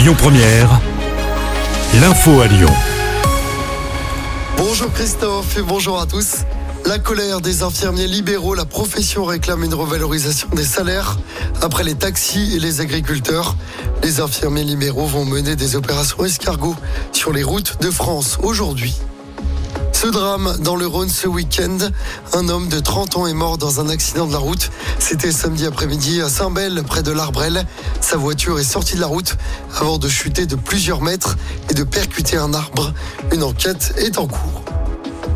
Lyon Première, l'info à Lyon. Bonjour Christophe et bonjour à tous. La colère des infirmiers libéraux, la profession réclame une revalorisation des salaires. Après les taxis et les agriculteurs, les infirmiers libéraux vont mener des opérations escargots sur les routes de France aujourd'hui. Ce drame dans le Rhône ce week-end, un homme de 30 ans est mort dans un accident de la route. C'était samedi après-midi à Saint-Bel, près de l'Arbrel. Sa voiture est sortie de la route avant de chuter de plusieurs mètres et de percuter un arbre. Une enquête est en cours.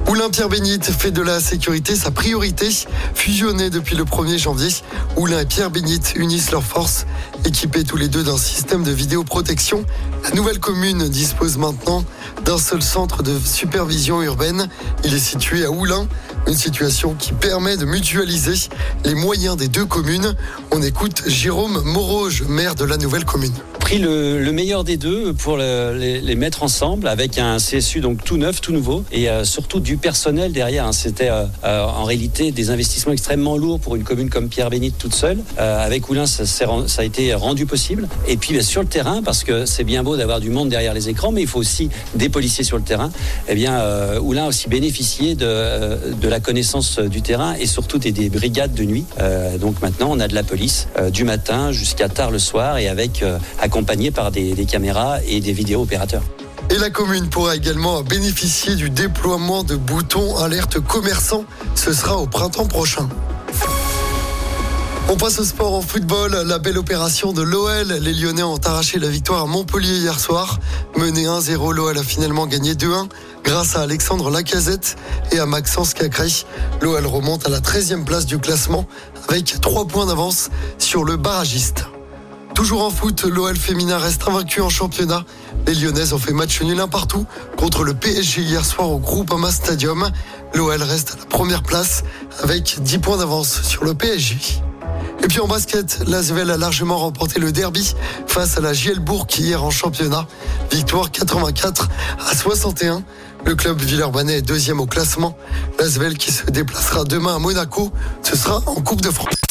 Oulin-Pierre Bénite fait de la sécurité sa priorité. Fusionnés depuis le 1er janvier, Oulin et Pierre Bénite unissent leurs forces. Équipés tous les deux d'un système de vidéoprotection, la nouvelle commune dispose maintenant d'un seul centre de supervision urbaine. Il est situé à Oulin, une situation qui permet de mutualiser les moyens des deux communes. On écoute Jérôme Moroge, maire de la nouvelle commune pris le, meilleur des deux pour les, mettre ensemble avec un CSU donc tout neuf, tout nouveau et euh, surtout du personnel derrière. Hein. C'était euh, euh, en réalité des investissements extrêmement lourds pour une commune comme Pierre-Bénite toute seule. avec Oulin, ça, a été rendu possible. Et puis sur le terrain, parce que c'est bien beau d'avoir du monde derrière les écrans, mais il faut aussi des policiers sur le terrain. Eh bien, Oulin a aussi bénéficié de, la connaissance du terrain et surtout des, des brigades de nuit. donc maintenant, on a de la police du matin jusqu'à tard le soir et avec accompagné par des, caméras et des vidéos opérateurs. Et la commune pourra également bénéficier du déploiement de boutons alerte commerçants. Ce sera au printemps prochain. On passe au sport en football. La belle opération de l'OL. Les Lyonnais ont arraché la victoire à Montpellier hier soir. Mené 1-0, l'OL a finalement gagné 2-1 grâce à Alexandre Lacazette et à Maxence Cacré. L'OL remonte à la 13e place du classement avec 3 points d'avance sur le barragiste. Toujours en foot, l'OL féminin reste invaincu en championnat. Les Lyonnaises ont fait match nul un partout contre le PSG hier soir au Groupama Stadium. L'OL reste à la première place avec 10 points d'avance sur le PSG. Et puis en basket, l'Asvel a largement remporté le derby face à la Gielbourg hier en championnat. Victoire 84 à 61. Le club Villeurbanais est deuxième au classement. L'Asvel qui se déplacera demain à Monaco, ce sera en Coupe de France.